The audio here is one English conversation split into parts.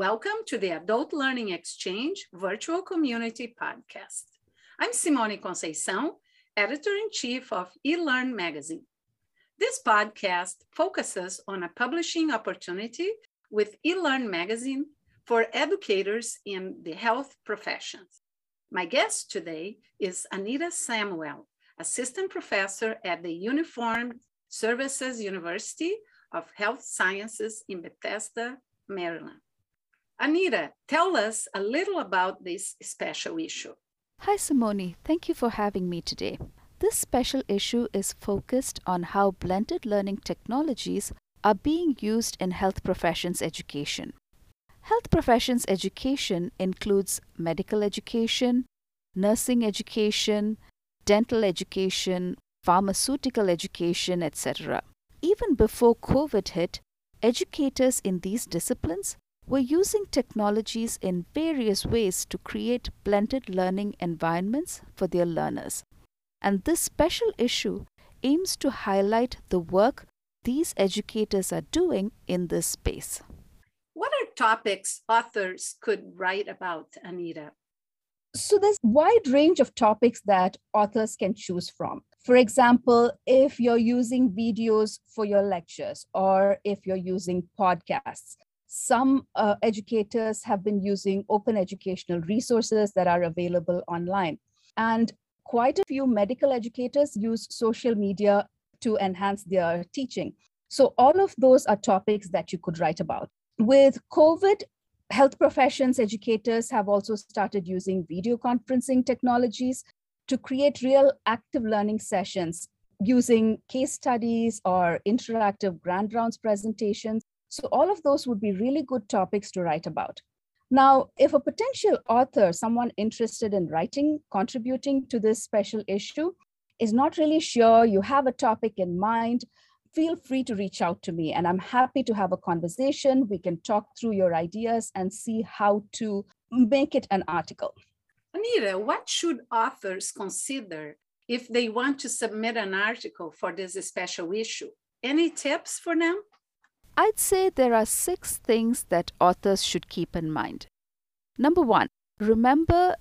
Welcome to the Adult Learning Exchange Virtual Community Podcast. I'm Simone Conceição, editor in chief of eLearn magazine. This podcast focuses on a publishing opportunity with eLearn magazine for educators in the health professions. My guest today is Anita Samuel, assistant professor at the Uniformed Services University of Health Sciences in Bethesda, Maryland. Anita, tell us a little about this special issue. Hi, Simone. Thank you for having me today. This special issue is focused on how blended learning technologies are being used in health professions education. Health professions education includes medical education, nursing education, dental education, pharmaceutical education, etc. Even before COVID hit, educators in these disciplines were using technologies in various ways to create blended learning environments for their learners. And this special issue aims to highlight the work these educators are doing in this space. What are topics authors could write about, Anita? So there's a wide range of topics that authors can choose from. For example, if you're using videos for your lectures or if you're using podcasts, some uh, educators have been using open educational resources that are available online. And quite a few medical educators use social media to enhance their teaching. So, all of those are topics that you could write about. With COVID, health professions educators have also started using video conferencing technologies to create real active learning sessions using case studies or interactive grand rounds presentations so all of those would be really good topics to write about. Now, if a potential author, someone interested in writing, contributing to this special issue, is not really sure, you have a topic in mind, feel free to reach out to me and I'm happy to have a conversation. We can talk through your ideas and see how to make it an article. Anita, what should authors consider if they want to submit an article for this special issue? Any tips for them? I'd say there are six things that authors should keep in mind. Number one, remember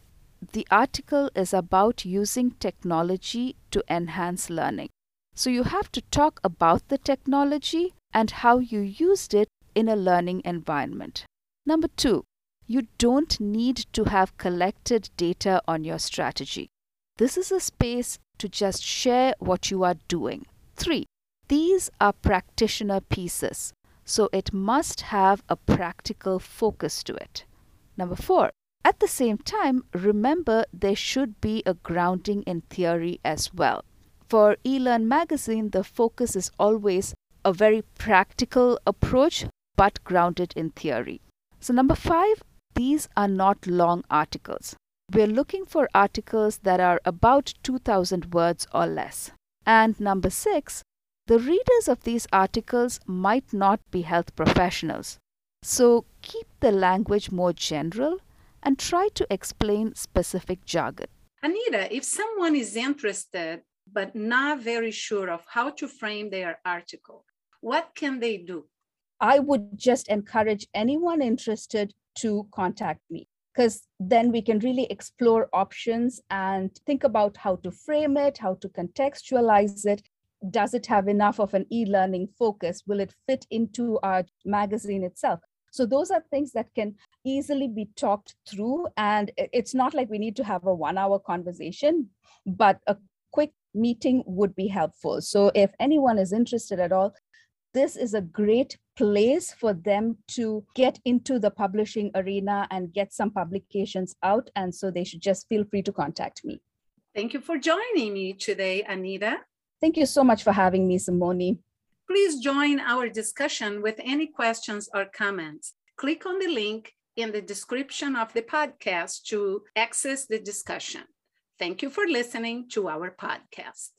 the article is about using technology to enhance learning. So you have to talk about the technology and how you used it in a learning environment. Number two, you don't need to have collected data on your strategy. This is a space to just share what you are doing. Three, these are practitioner pieces so it must have a practical focus to it. Number four, at the same time, remember there should be a grounding in theory as well. For eLearn magazine, the focus is always a very practical approach but grounded in theory. So, number five, these are not long articles. We're looking for articles that are about 2000 words or less. And number six, the readers of these articles might not be health professionals. So keep the language more general and try to explain specific jargon. Anita, if someone is interested but not very sure of how to frame their article, what can they do? I would just encourage anyone interested to contact me because then we can really explore options and think about how to frame it, how to contextualize it, does it have enough of an e-learning focus? Will it fit into our magazine itself? So those are things that can easily be talked through and it's not like we need to have a one hour conversation but a quick meeting would be helpful. So if anyone is interested at all this is a great place for them to get into the publishing arena and get some publications out and so they should just feel free to contact me. Thank you for joining me today anita Thank you so much for having me, Simone. Please join our discussion with any questions or comments. Click on the link in the description of the podcast to access the discussion. Thank you for listening to our podcast.